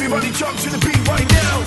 Everybody jump to the beat right now.